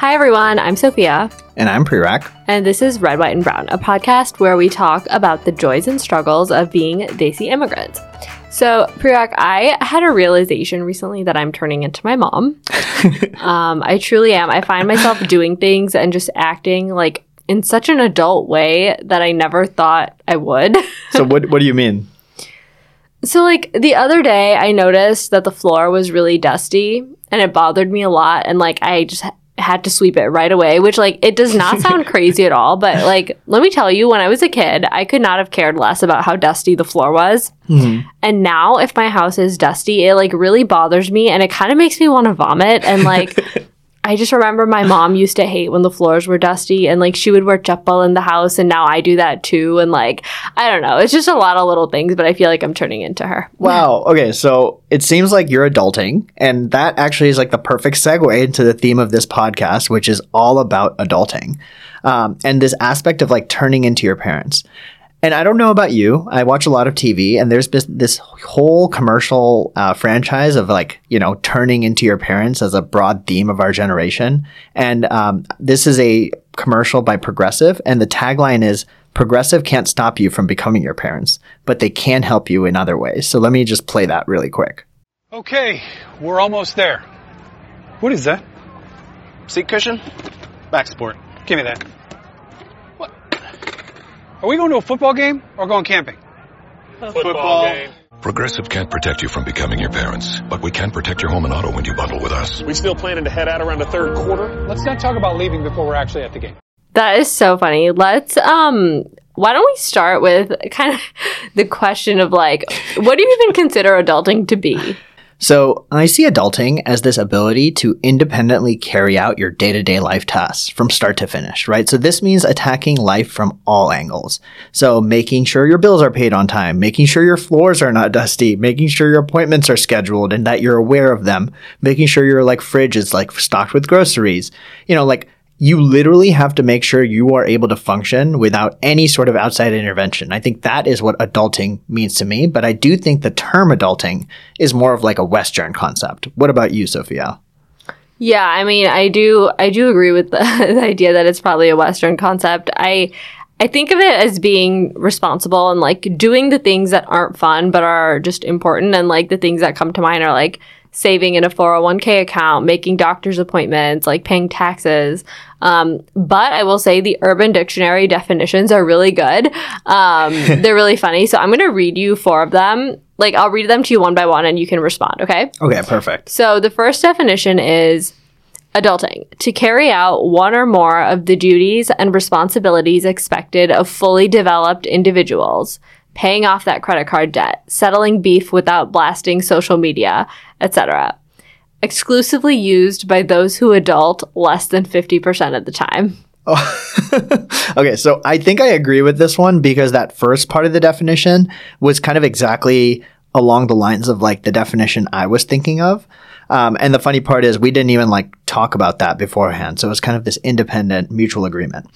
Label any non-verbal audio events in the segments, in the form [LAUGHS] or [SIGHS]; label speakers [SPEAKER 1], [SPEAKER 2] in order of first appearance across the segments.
[SPEAKER 1] Hi, everyone. I'm Sophia.
[SPEAKER 2] And I'm Prerak.
[SPEAKER 1] And this is Red, White, and Brown, a podcast where we talk about the joys and struggles of being Desi immigrants. So, Prerak, I had a realization recently that I'm turning into my mom. [LAUGHS] um, I truly am. I find myself doing things and just acting like in such an adult way that I never thought I would. [LAUGHS]
[SPEAKER 2] so, what, what do you mean?
[SPEAKER 1] So, like the other day, I noticed that the floor was really dusty and it bothered me a lot. And like, I just had to sweep it right away, which like it does not [LAUGHS] sound crazy at all. But like, let me tell you, when I was a kid, I could not have cared less about how dusty the floor was. Mm-hmm. And now, if my house is dusty, it like really bothers me and it kind of makes me want to vomit. And like, [LAUGHS] I just remember my mom used to hate when the floors were dusty and like she would wear chappal in the house and now I do that too and like I don't know it's just a lot of little things but I feel like I'm turning into her. [LAUGHS]
[SPEAKER 2] Wow. Okay, so it seems like you're adulting and that actually is like the perfect segue into the theme of this podcast which is all about adulting. Um, and this aspect of like turning into your parents. And I don't know about you. I watch a lot of TV, and there's this, this whole commercial uh, franchise of like, you know, turning into your parents as a broad theme of our generation. And um, this is a commercial by Progressive, and the tagline is Progressive can't stop you from becoming your parents, but they can help you in other ways. So let me just play that really quick.
[SPEAKER 3] Okay, we're almost there. What is that?
[SPEAKER 4] Seat cushion? Back support.
[SPEAKER 3] Give me that. Are we going to a football game or going camping?
[SPEAKER 4] Football, football game.
[SPEAKER 5] Progressive can't protect you from becoming your parents, but we can protect your home and auto when you bundle with us.
[SPEAKER 4] We still planning to head out around the third quarter?
[SPEAKER 3] Let's not talk about leaving before we're actually at the game.
[SPEAKER 1] That is so funny. Let's um why don't we start with kind of [LAUGHS] the question of like what do you even consider adulting to be?
[SPEAKER 2] So I see adulting as this ability to independently carry out your day to day life tasks from start to finish, right? So this means attacking life from all angles. So making sure your bills are paid on time, making sure your floors are not dusty, making sure your appointments are scheduled and that you're aware of them, making sure your like fridge is like stocked with groceries, you know, like you literally have to make sure you are able to function without any sort of outside intervention. I think that is what adulting means to me, but I do think the term adulting is more of like a Western concept. What about you, Sophia?
[SPEAKER 1] Yeah, I mean, I do, I do agree with the, [LAUGHS] the idea that it's probably a Western concept. I, I think of it as being responsible and like doing the things that aren't fun but are just important. And like the things that come to mind are like saving in a 401k account, making doctor's appointments, like paying taxes. Um, but I will say the Urban Dictionary definitions are really good. Um, [LAUGHS] they're really funny. So I'm going to read you four of them. Like I'll read them to you one by one and you can respond. Okay.
[SPEAKER 2] Okay. Perfect.
[SPEAKER 1] So the first definition is adulting to carry out one or more of the duties and responsibilities expected of fully developed individuals paying off that credit card debt, settling beef without blasting social media, etc. Exclusively used by those who adult less than 50% of the time.
[SPEAKER 2] Oh. [LAUGHS] okay, so I think I agree with this one because that first part of the definition was kind of exactly along the lines of like the definition I was thinking of. Um, and the funny part is we didn't even like talk about that beforehand. So it was kind of this independent mutual agreement.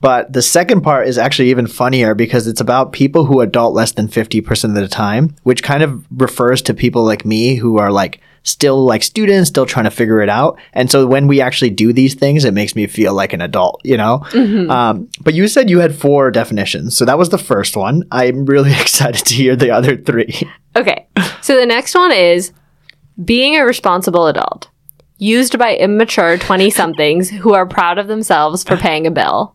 [SPEAKER 2] But the second part is actually even funnier because it's about people who adult less than 50% of the time, which kind of refers to people like me who are like still like students, still trying to figure it out. And so when we actually do these things, it makes me feel like an adult, you know? Mm-hmm. Um, but you said you had four definitions. So that was the first one. I'm really [LAUGHS] excited to hear the other three.
[SPEAKER 1] Okay. So the next one is being a responsible adult, used by immature 20 somethings who are proud of themselves for paying a bill.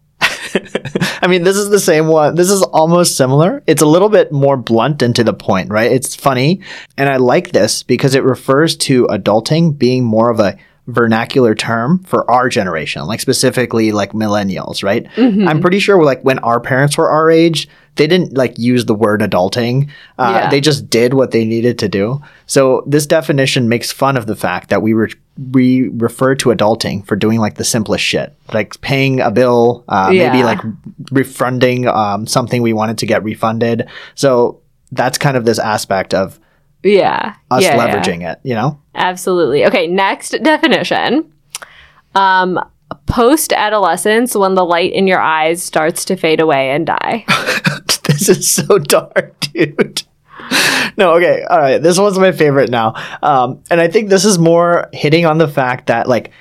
[SPEAKER 1] [LAUGHS]
[SPEAKER 2] I mean, this is the same one. This is almost similar. It's a little bit more blunt and to the point, right? It's funny. And I like this because it refers to adulting being more of a vernacular term for our generation, like specifically like millennials, right? Mm-hmm. I'm pretty sure like when our parents were our age, they didn't like use the word adulting. Uh, yeah. They just did what they needed to do. So this definition makes fun of the fact that we were we refer to adulting for doing like the simplest shit, like paying a bill, uh, yeah. maybe like refunding um, something we wanted to get refunded. So that's kind of this aspect of
[SPEAKER 1] yeah
[SPEAKER 2] us
[SPEAKER 1] yeah,
[SPEAKER 2] leveraging it. You know,
[SPEAKER 1] absolutely. Okay, next definition. Um, post adolescence when the light in your eyes starts to fade away and die. [LAUGHS]
[SPEAKER 2] this is so dark, dude. no, okay, all right. This one's my favorite now, um, and I think this is more hitting on the fact that like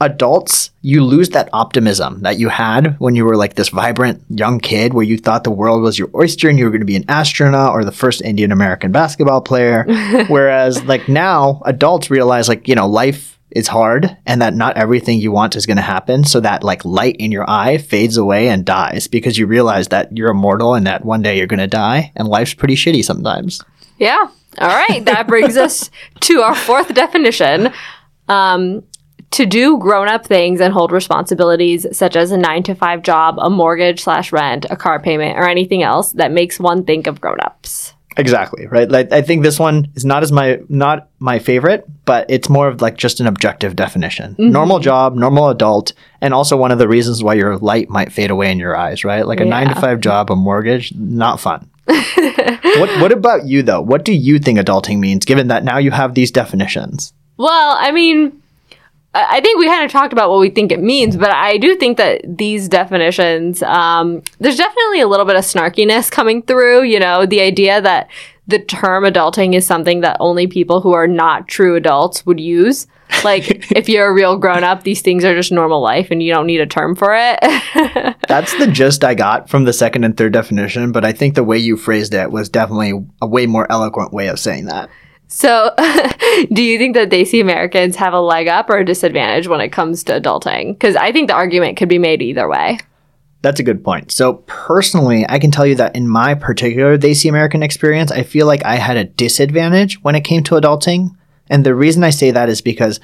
[SPEAKER 2] adults, you lose that optimism that you had when you were like this vibrant young kid where you thought the world was your oyster and you were going to be an astronaut or the first Indian American basketball player. [LAUGHS] Whereas like now adults realize like, you know, life is hard and that not everything you want is going to happen. So that like light in your eye fades away and dies because you realize that you're immortal and that one day you're going to die and life's pretty shitty sometimes.
[SPEAKER 1] Yeah. All right. That brings us [LAUGHS] to our fourth definition. Um, to do grown up things and hold responsibilities such as a nine to five job, a mortgage slash rent, a car payment, or anything else that makes one think of grown ups.
[SPEAKER 2] Exactly right. Like I think this one is not as my not my favorite, but it's more of like just an objective definition. Mm-hmm. Normal job, normal adult, and also one of the reasons why your light might fade away in your eyes. Right, like a nine to five job, a mortgage, not fun. [LAUGHS] what What about you though? What do you think adulting means? Given that now you have these definitions.
[SPEAKER 1] Well, I mean, I think we kind of talked about what we think it means, but I do think that these definitions, um, there's definitely a little bit of snarkiness coming through. You know, the idea that the term adulting is something that only people who are not true adults would use. Like, [LAUGHS] if you're a real grown up, these things are just normal life and you don't need a term for it. [LAUGHS]
[SPEAKER 2] That's the gist I got from the second and third definition, but I think the way you phrased it was definitely a way more eloquent way of saying that.
[SPEAKER 1] So, [LAUGHS] do you think that Desi Americans have a leg up or a disadvantage when it comes to adulting? Because I think the argument could be made either way.
[SPEAKER 2] That's a good point. So personally, I can tell you that in my particular Desi American experience, I feel like I had a disadvantage when it came to adulting. And the reason I say that is because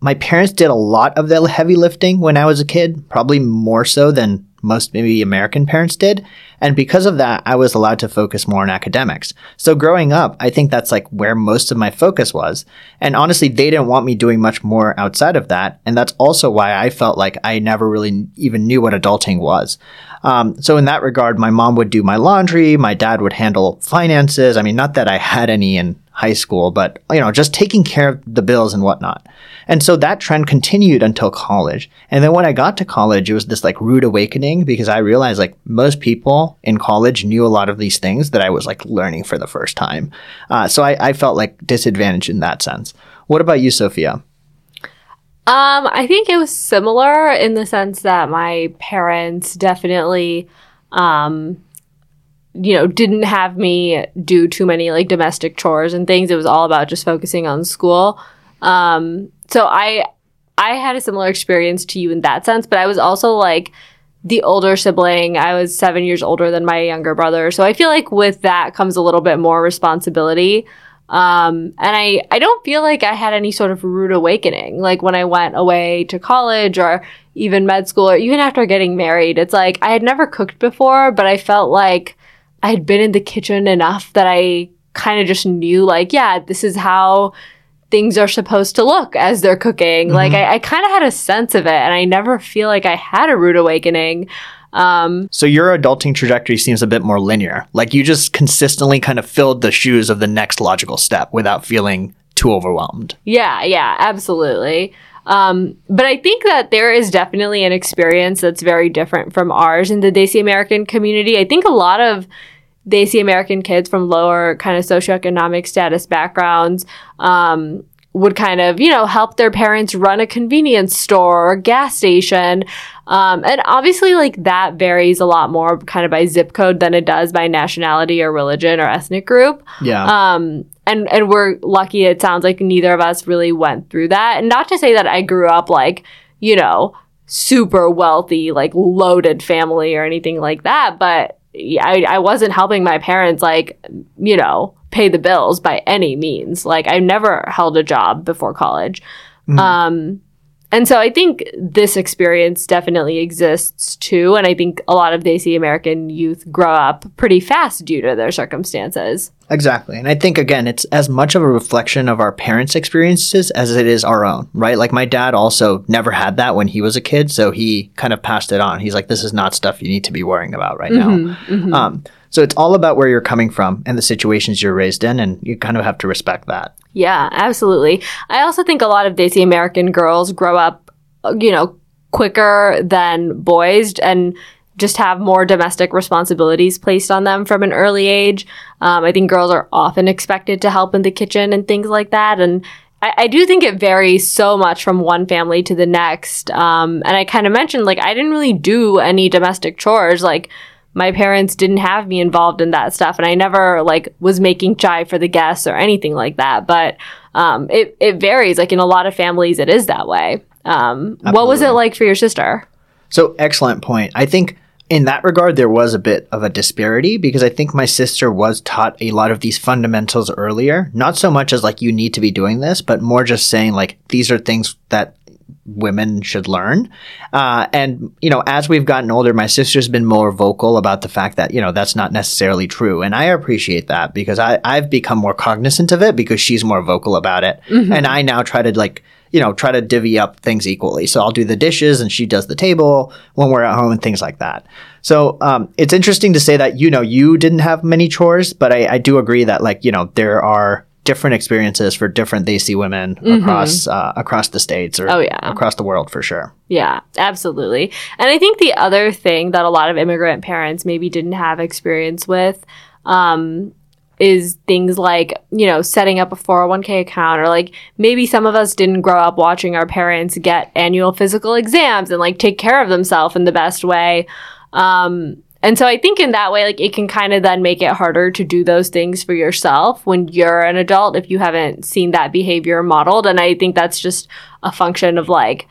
[SPEAKER 2] my parents did a lot of the heavy lifting when I was a kid, probably more so than most maybe American parents did. And because of that, I was allowed to focus more on academics. So growing up, I think that's like where most of my focus was. And honestly, they didn't want me doing much more outside of that. And that's also why I felt like I never really even knew what adulting was. Um, so in that regard, my mom would do my laundry, my dad would handle finances. I mean, not that I had any in high school, but you know, just taking care of the bills and whatnot. And so that trend continued until college. And then when I got to college, it was this like rude awakening because I realized like most people in college knew a lot of these things that I was like learning for the first time. Uh, so I, I felt like disadvantaged in that sense. What about you, Sophia?
[SPEAKER 1] Um, I think it was similar in the sense that my parents definitely, um, you know, didn't have me do too many like domestic chores and things. It was all about just focusing on school. Um, so I, I had a similar experience to you in that sense, but I was also like the older sibling. I was seven years older than my younger brother. So I feel like with that comes a little bit more responsibility. Um, and I, I don't feel like I had any sort of rude awakening. Like when I went away to college or even med school or even after getting married, it's like I had never cooked before, but I felt like I had been in the kitchen enough that I kind of just knew like, yeah, this is how things are supposed to look as they're cooking. Like I, I kind of had a sense of it and I never feel like I had a rude awakening. Um,
[SPEAKER 2] So your adulting trajectory seems a bit more linear. Like you just consistently kind of filled the shoes of the next logical step without feeling too overwhelmed.
[SPEAKER 1] Yeah, yeah, absolutely. Um, but I think that there is definitely an experience that's very different from ours in the Desi American community. I think a lot of Desi American kids from lower kind of socioeconomic status backgrounds um, would kind of, you know, help their parents run a convenience store or gas station. Um, and obviously, like that varies a lot more kind of by zip code than it does by nationality or religion or ethnic group.
[SPEAKER 2] Yeah.
[SPEAKER 1] Um, and and we're lucky. It sounds like neither of us really went through that. And not to say that I grew up like you know super wealthy, like loaded family or anything like that, but I, I wasn't helping my parents like you know pay the bills by any means. Like I never held a job before college. Um, and so I think this experience definitely exists too. And I think a lot of Desi American youth grow up pretty fast due to their circumstances.
[SPEAKER 2] Exactly. And I think, again, it's as much of a reflection of our parents' experiences as it is our own, right? Like my dad also never had that when he was a kid. So he kind of passed it on. He's like, this is not stuff you need to be worrying about right now. Um, so it's all about where you're coming from and the situations you're raised in. And you kind of have to respect that.
[SPEAKER 1] Yeah, absolutely. I also think a lot of Desi American girls grow up, you know, quicker than boys and just have more domestic responsibilities placed on them from an early age. Um, I think girls are often expected to help in the kitchen and things like that. And I, I do think it varies so much from one family to the next. Um, and I kind of mentioned like I didn't really do any domestic chores. Like my parents didn't have me involved in that stuff, and I never like was making chai for the guests or anything like that. But um, it it varies. Like in a lot of families, it is that way. Um, what was it like for your sister?
[SPEAKER 2] So excellent point. I think in that regard there was a bit of a disparity because I think my sister was taught a lot of these fundamentals earlier. Not so much as like you need to be doing this, but more just saying like these are things that women should learn. Uh, and you know, as we've gotten older, my sister's been more vocal about the fact that you know that's not necessarily true, and I appreciate that because I I've become more cognizant of it because she's more vocal about it, and I now try to like you know, try to divvy up things equally. So I'll do the dishes and she does the table when we're at home and things like that. So um, it's interesting to say that, you know, you didn't have many chores, but I, I do agree that, like, you know, there are different experiences for different Desi women across uh, across the states or
[SPEAKER 1] Oh, yeah.
[SPEAKER 2] across the world for sure.
[SPEAKER 1] Yeah, absolutely. And I think the other thing that a lot of immigrant parents maybe didn't have experience with um, is things like, you know, setting up a 401k account or like maybe some of us didn't grow up watching our parents get annual physical exams and like take care of themselves in the best way. Um, and so I think in that way, like it can kind of then make it harder to do those things for yourself when you're an adult if you haven't seen that behavior modeled. And I think that's just a function of like,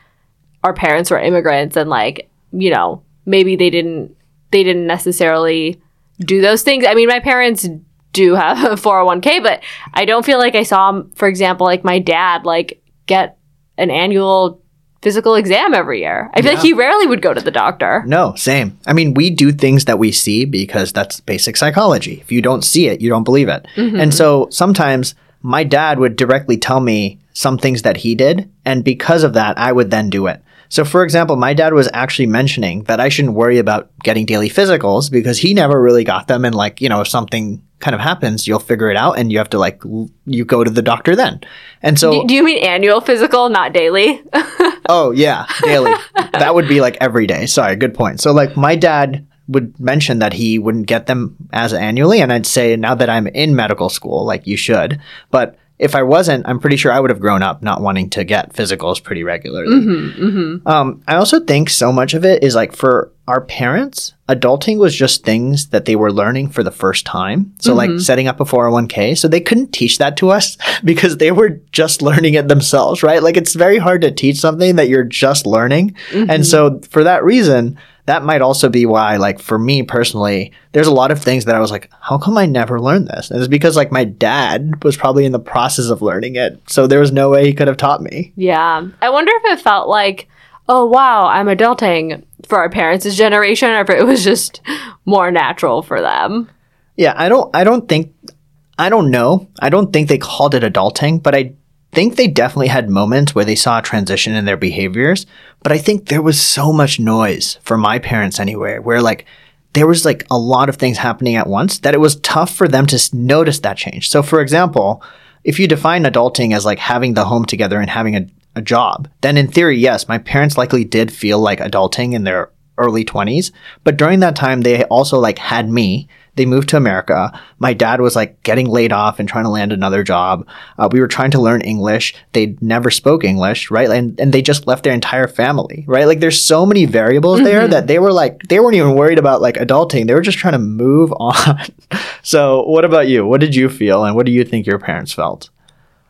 [SPEAKER 1] our parents were immigrants and like you know maybe they didn't they didn't necessarily do those things i mean my parents do have [LAUGHS] a 401k but i don't feel like i saw for example like my dad like get an annual physical exam every year i feel like he rarely would go to the doctor
[SPEAKER 2] No, same. I mean, we do things that we see because that's basic psychology. If you don't see it, you don't believe it. Mm-hmm. And so sometimes my dad would directly tell me some things that he did, and because of that, I would then do it. So, for example, my dad was actually mentioning that I shouldn't worry about getting daily physicals because he never really got them. And, like, you know, if something kind of happens, you'll figure it out and you have to, like, l- you go to the doctor then. And so,
[SPEAKER 1] do, do you mean annual physical not daily [LAUGHS]
[SPEAKER 2] Oh yeah, daily. that would be like every day. Sorry, good point. So like my dad would mention that he wouldn't get them as annually, and I'd say now that I'm in medical school, like you should. But if I wasn't, I'm pretty sure I would have grown up not wanting to get physicals pretty regularly. Mm-hmm, mm-hmm. Um, I also think so much of it is like for our parents, adulting was just things that they were learning for the first time. So like mm-hmm. setting up a 401k. So they couldn't teach that to us [LAUGHS] because they were just learning it themselves, right? Like it's very hard to teach something that you're just learning. And so for that reason, that might also be why, like for me personally, there's a lot of things that I was like, how come I never learned this? And it's because like my dad was probably in the process of learning it. So there was no way he could have taught me.
[SPEAKER 1] Yeah. I wonder if it felt like, oh, wow, I'm adulting for our parents' generation, or if it was just more natural for them.
[SPEAKER 2] Yeah, I don't I don't think I don't know. I don't think they called it adulting, but I think they definitely had moments where they saw a transition in their behaviors, but I think there was so much noise for my parents anyway, where like there was like a lot of things happening at once that it was tough for them to notice that change. So for example, if you define adulting as like having the home together and having a, a job, then in theory, yes, my parents likely did feel like adulting in their early 20s, but during that time they also like had me they moved to America. My dad was like getting laid off and trying to land another job. Uh, we were trying to learn English. They never spoke English, right? And, and they just left their entire family, right? Like there's so many variables there that they were like, they weren't even worried about like adulting. They were just trying to move [LAUGHS] on. so what about you? What did you feel? And what do you think your parents felt?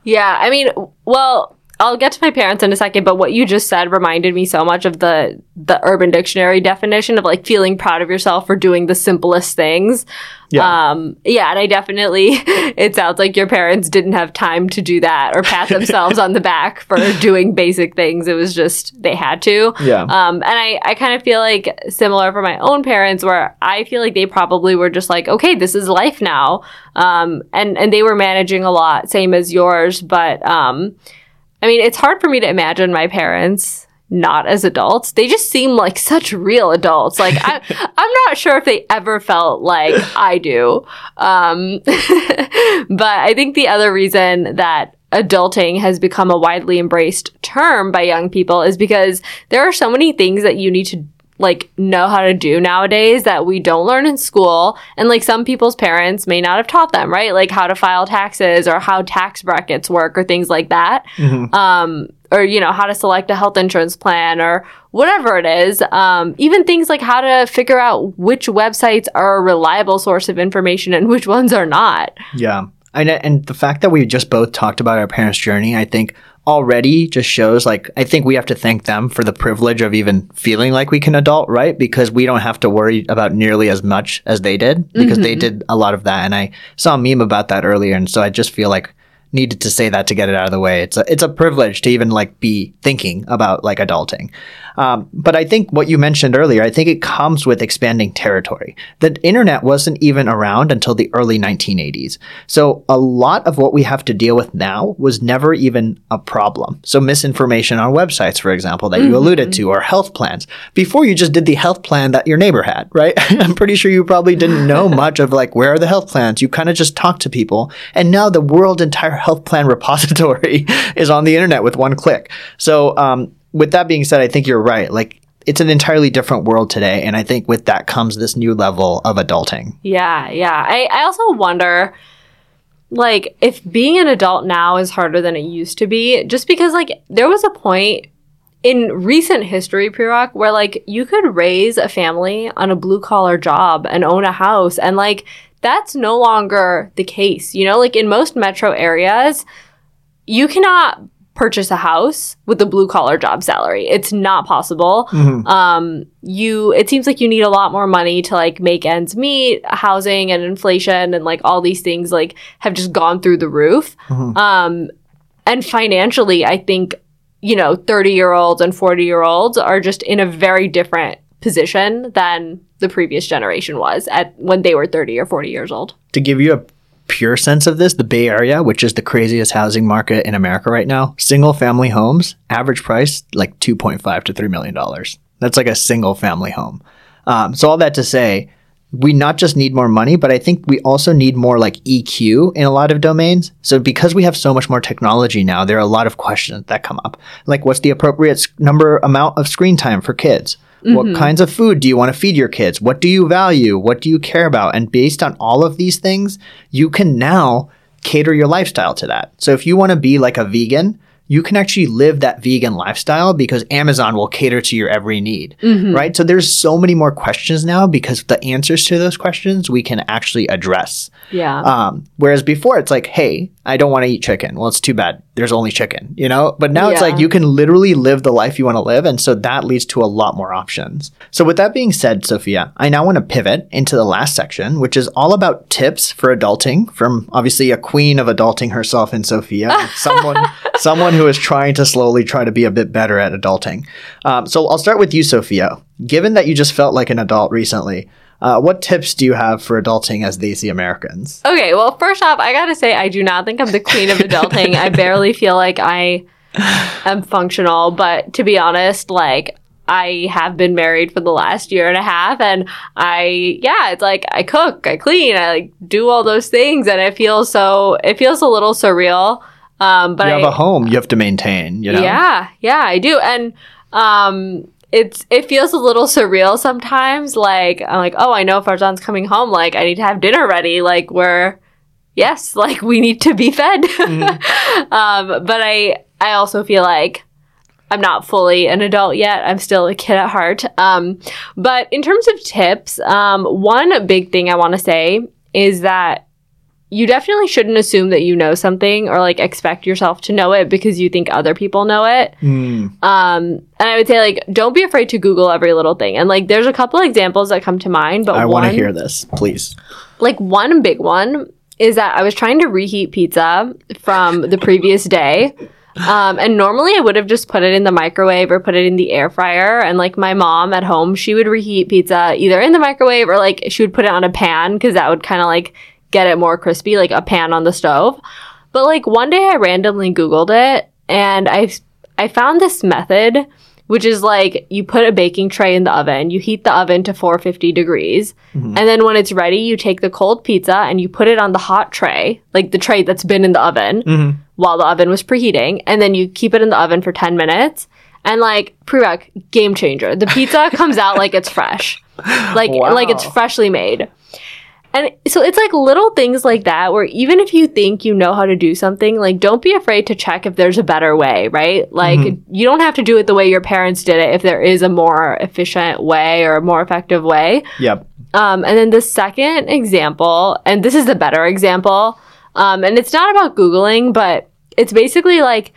[SPEAKER 1] Yeah, I mean, well, I'll get to my parents in a second, but what you just said reminded me so much of the the Urban Dictionary definition of like feeling proud of yourself for doing the simplest things.
[SPEAKER 2] Yeah.
[SPEAKER 1] Um, yeah, and I definitely [LAUGHS] it sounds like your parents didn't have time to do that or pat [LAUGHS] themselves on the back for doing basic things. It was just they had to.
[SPEAKER 2] Yeah.
[SPEAKER 1] Um, and I, I kind of feel like similar for my own parents where I feel like they probably were just like, okay, this is life now. Um, and, and they were managing a lot, same as yours. But, um, I mean, it's hard for me to imagine my parents not as adults. They just seem like such real adults. Like I, [LAUGHS] I'm not sure if they ever felt like I do. Um, [LAUGHS] but I think the other reason that adulting has become a widely embraced term by young people is because there are so many things that you need to like know how to do nowadays that we don't learn in school. And like some people's parents may not have taught them right? Like how to file taxes or how tax brackets work or things like that. Um, or you know how to select a health insurance plan or whatever it is. Um, even things like how to figure out which websites are a reliable source of information and which ones are not.
[SPEAKER 2] Yeah. And, and the fact that we just both talked about our parents' journey, I think already just shows like, I think we have to thank them for the privilege of even feeling like we can adult, right? Because we don't have to worry about nearly as much as they did because they mm-hmm. did a lot of that. And I saw a meme about that earlier. And so I just feel like needed to say that to get it out of the way. It's a, it's a privilege to even like be thinking about like adulting. Um, but I think what you mentioned earlier, I think it comes with expanding territory. The internet wasn't even around until the early 1980s. So a lot of what we have to deal with now was never even a problem. So misinformation on websites, for example, that you alluded to, or health plans. Before you just did the health plan that your neighbor had, right? [LAUGHS] I'm pretty sure you probably didn't know [LAUGHS] much of like, where are the health plans? You kind of just talked to people. And now the world entire health plan [LAUGHS] repository is on the internet with one click. So, um, with that being said, I think you're right. Like, it's an entirely different world today. And I think with that comes this new level of adulting.
[SPEAKER 1] Yeah, yeah. I, I also wonder, like, if being an adult now is harder than it used to be, just because, like, there was a point in recent history, Prerak, where, like, you could raise a family on a blue collar job and own a house. And, like, that's no longer the case. You know, like, in most metro areas, you cannot purchase a house with a blue collar job salary. It's not possible. Um, you it seems like you need a lot more money to like make ends meet. Housing and inflation and like all these things like have just gone through the roof. Um, and financially, I think you know, 30 year olds and 40 year olds are just in a very different position than the previous generation was at when they were 30 or 40 years old.
[SPEAKER 2] To give you a pure sense of this, the Bay Area, which is the craziest housing market in America right now, single family homes, average price like 2.5 to $3 million. That's like a single family home. Um, so all that to say, we not just need more money, but I think we also need more like EQ in a lot of domains. So because we have so much more technology now, there are a lot of questions that come up. Like what's the appropriate number amount of screen time for kids? What kinds of food do you want to feed your kids? What do you value? What do you care about? And based on all of these things, you can now cater your lifestyle to that. So if you want to be like a vegan, you can actually live that vegan lifestyle because Amazon will cater to your every need, right? So there's so many more questions now because the answers to those questions we can actually address.
[SPEAKER 1] Yeah.
[SPEAKER 2] Um, whereas before it's like, hey, I don't want to eat chicken. Well, it's too bad. There's only chicken, you know? But now it's like you can literally live the life you want to live. And so that leads to a lot more options. So with that being said, Sophia, I now want to pivot into the last section, which is all about tips for adulting from obviously a queen of adulting herself in Sophia, [LAUGHS] someone, someone who is trying to slowly try to be a bit better at adulting. Um, so I'll start with you, Sophia. Given that you just felt like an adult recently, uh, what tips do you have for adulting as Desi Americans?
[SPEAKER 1] Okay, well, first off, I gotta say, I do not think I'm the queen of adulting. I [LAUGHS] barely feel like I am functional, but to be honest, like, I have been married for the last year and a half, and I, yeah, it's like I cook, I clean, I like do all those things, and it feels so, it feels a little surreal. Um, but
[SPEAKER 2] you have a home you have to maintain, you know?
[SPEAKER 1] yeah, yeah, I do. And um it's it feels a little surreal sometimes. Like I'm like, oh, I know Farzan's coming home. Like I need to have dinner ready. Like we're yes, [LAUGHS] like we need to be fed. [LAUGHS] um, but I I also feel like I'm not fully an adult yet. I'm still a kid at heart. Um, but in terms of tips, um, one big thing I want to say is that you definitely shouldn't assume that you know something or like expect yourself to know it because you think other people know it. Um, and I would say like don't be afraid to Google every little thing. And like there's a couple examples that come to mind, but
[SPEAKER 2] I want to hear this, please.
[SPEAKER 1] like one big one is that I was trying to reheat pizza from the previous day. Um, and normally I would have just put it in the microwave or put it in the air fryer. And like my mom at home, she would reheat pizza either in the microwave or like she would put it on a pan because that would kind of like get it more crispy, like a pan on the stove. But like one day I randomly Googled it and I, I found this method which is like you put a baking tray in the oven, you heat the oven to 450 degrees, mm-hmm. and then when it's ready, you take the cold pizza and you put it on the hot tray, like the tray that's been in the oven mm-hmm. while the oven was preheating, and then you keep it in the oven for 10 minutes. And like Prerak, game changer. The pizza comes out like it's fresh. [LAUGHS] Like
[SPEAKER 2] Wow.
[SPEAKER 1] like it's freshly made. And so it's like little things like that where even if you think you know how to do something, like don't be afraid to check if there's a better way, right? Like you don't have to do it the way your parents did it if there is a more efficient way or a more effective way.
[SPEAKER 2] Yep.
[SPEAKER 1] Um, and then the second example, and this is the better example, um, and it's not about Googling, but it's basically like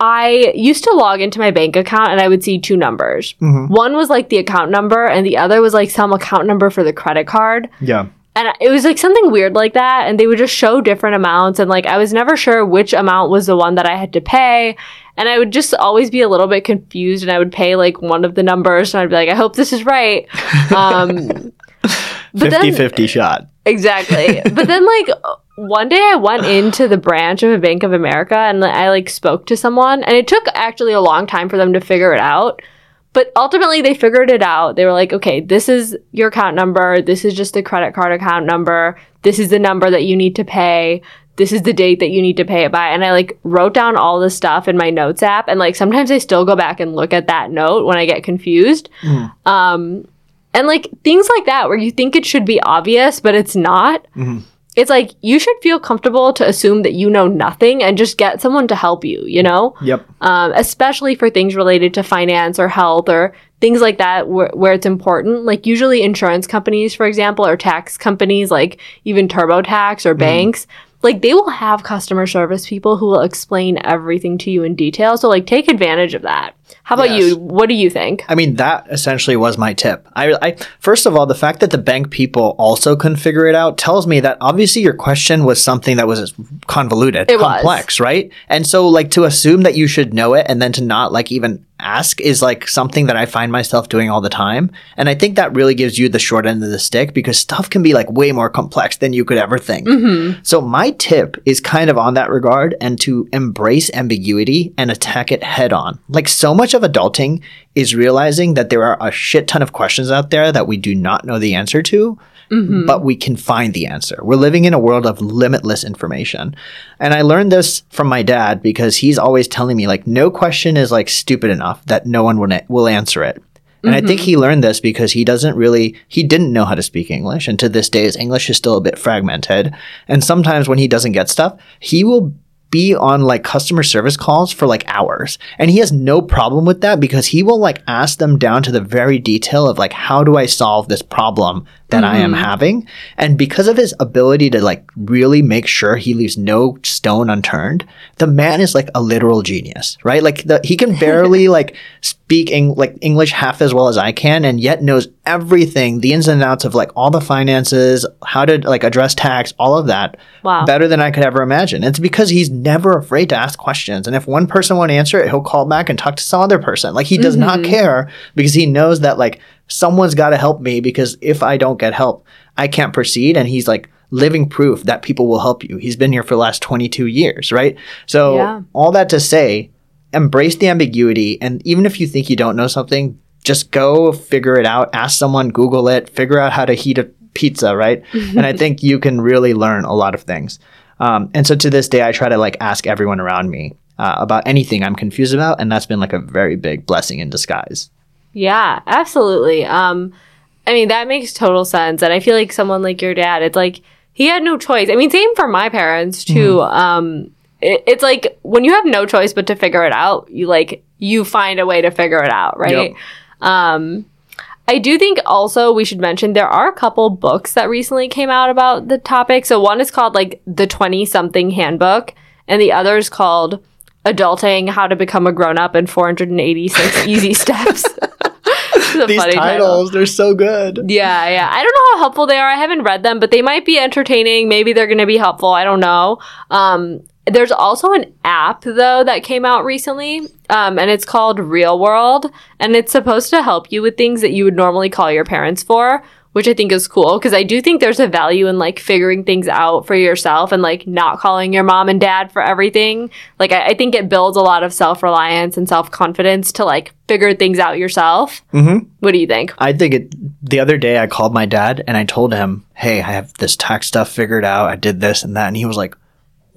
[SPEAKER 1] I used to log into my bank account and I would see two numbers. One was like the account number, and the other was like some account number for the credit card.
[SPEAKER 2] Yeah.
[SPEAKER 1] And it was like something weird like that. And they would just show different amounts. And like I was never sure which amount was the one that I had to pay. And I would just always be a little bit confused and I would pay like one of the numbers and I'd be like, I hope this is right. [LAUGHS] Um,
[SPEAKER 2] 50 50 shot.
[SPEAKER 1] exactly. but then like one day I went [SIGHS] into the branch of a Bank of America and I like spoke to someone and it took actually a long time for them to figure it out. But ultimately they figured it out. They were like, okay, this is your account number. This is just the credit card account number. This is the number that you need to pay. This is the date that you need to pay it by. And I like wrote down all the stuff in my notes app. And like sometimes I still go back and look at that note when I get confused. Um, and like things like that where you think it should be obvious, but it's not. It's like you should feel comfortable to assume that you know nothing and just get someone to help you, you know?
[SPEAKER 2] Yep.
[SPEAKER 1] um, especially for things related to finance or health or things like that where, where it's important. Like usually insurance companies, for example, or tax companies, like even TurboTax or banks, like they will have customer service people who will explain everything to you in detail. So like take advantage of that. How about
[SPEAKER 2] Yes.
[SPEAKER 1] you? What do you think?
[SPEAKER 2] I mean, that essentially was my tip. I, I first of all, the fact that the bank people also couldn't figure it out tells me that obviously your question was something that was convoluted,
[SPEAKER 1] It was.
[SPEAKER 2] complex, right? And so, like, to assume that you should know it and then to not like even ask is like something that I find myself doing all the time. And I think that really gives you the short end of the stick because stuff can be like way more complex than you could ever think. Mm-hmm. So my tip is kind of on that regard and to embrace ambiguity and attack it head on. Like so much of adulting is realizing that there are a shit ton of questions out there that we do not know the answer to. Mm-hmm. But we can find the answer. We're living in a world of limitless information. And I learned this from my dad because he's always telling me, like, no question is like stupid enough that no one will, will answer it. And I think mm-hmm. he learned this because he doesn't really, he didn't know how to speak English. And to this day, his English is still a bit fragmented. And sometimes when he doesn't get stuff, he will be on like customer service calls for like hours. And he has no problem with that because he will like ask them down to the very detail of like, how do I solve this problem that I am mm-hmm. having? And because of his ability to like really make sure he leaves no stone unturned, the man is like a literal genius, right? Like the, he can barely [LAUGHS] like speak Eng- like English half as well as I can and yet knows everything, the ins and outs of like all the finances, how to like address tax, all of that
[SPEAKER 1] Wow.
[SPEAKER 2] better than I could ever imagine. It's because he's never afraid to ask questions. And if one person won't answer it, he'll call back and talk to some other person. Like he does not mm-hmm. care because he knows that like someone's got to help me because if I don't get help, I can't proceed. And he's like living proof that people will help you. He's been here for the last 22 years, right? So
[SPEAKER 1] Yeah.
[SPEAKER 2] all that to say, embrace the ambiguity. And even if you think you don't know something, just go figure it out. Ask someone, Google it, figure out how to heat a pizza, right? and I think you can really learn a lot of things. Um, and so to this day, I try to like ask everyone around me uh, about anything I'm confused about, and that's been like a very big blessing in disguise.
[SPEAKER 1] Yeah, absolutely. Um, I mean, that makes total sense. And I feel like someone like your dad, it's like he had no choice. I mean, same for my parents too. Um, it, it's like when you have no choice but to figure it out, you like, you find a way to figure it out, right?
[SPEAKER 2] Yep.
[SPEAKER 1] Um, I do think also we should mention there are a couple books that recently came out about the topic. So one is called like the 20 something handbook and the other is called adulting how to become a grown up in 486 [LAUGHS] easy steps. [LAUGHS] This is a
[SPEAKER 2] These titles, they're so good.
[SPEAKER 1] yeah, yeah. I don't know how helpful they are. I haven't read them, but they might be entertaining. Maybe they're going to be helpful. I don't know. Um, there's also an app though that came out recently, um, and it's called Real World, and it's supposed to help you with things that you would normally call your parents for, which I think is cool because I do think there's a value in like figuring things out for yourself and like not calling your mom and dad for everything. Like I, I think it builds a lot of self reliance and self confidence to like figure things out yourself. Mm-hmm. What do you think?
[SPEAKER 2] I think it. The other day, I called my dad and I told him, "Hey, I have this tax stuff figured out. I did this and that," and he was like,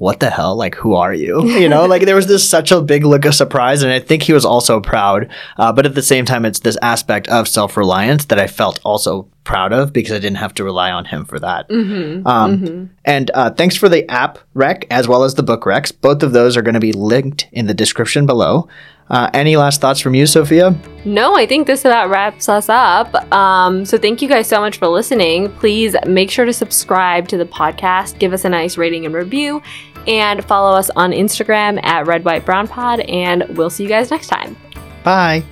[SPEAKER 2] what the hell? Like, who are you? [LAUGHS] You know, like there was this such a big look of surprise. And I think he was also proud. Uh, but at the same time, it's this aspect of self reliance that I felt also proud of because I didn't have to rely on him for that. Um, And uh, thanks for the app rec as well as the book recs. Both of those are going to be linked in the description below. Uh, any last thoughts from you, Sophia?
[SPEAKER 1] No, I think this about wraps us up. Um, so thank you guys so much for listening. Please make sure to subscribe to the podcast, give us a nice rating and review, and follow us on Instagram at Red White Brown Pod. And we'll see you guys next time.
[SPEAKER 2] Bye.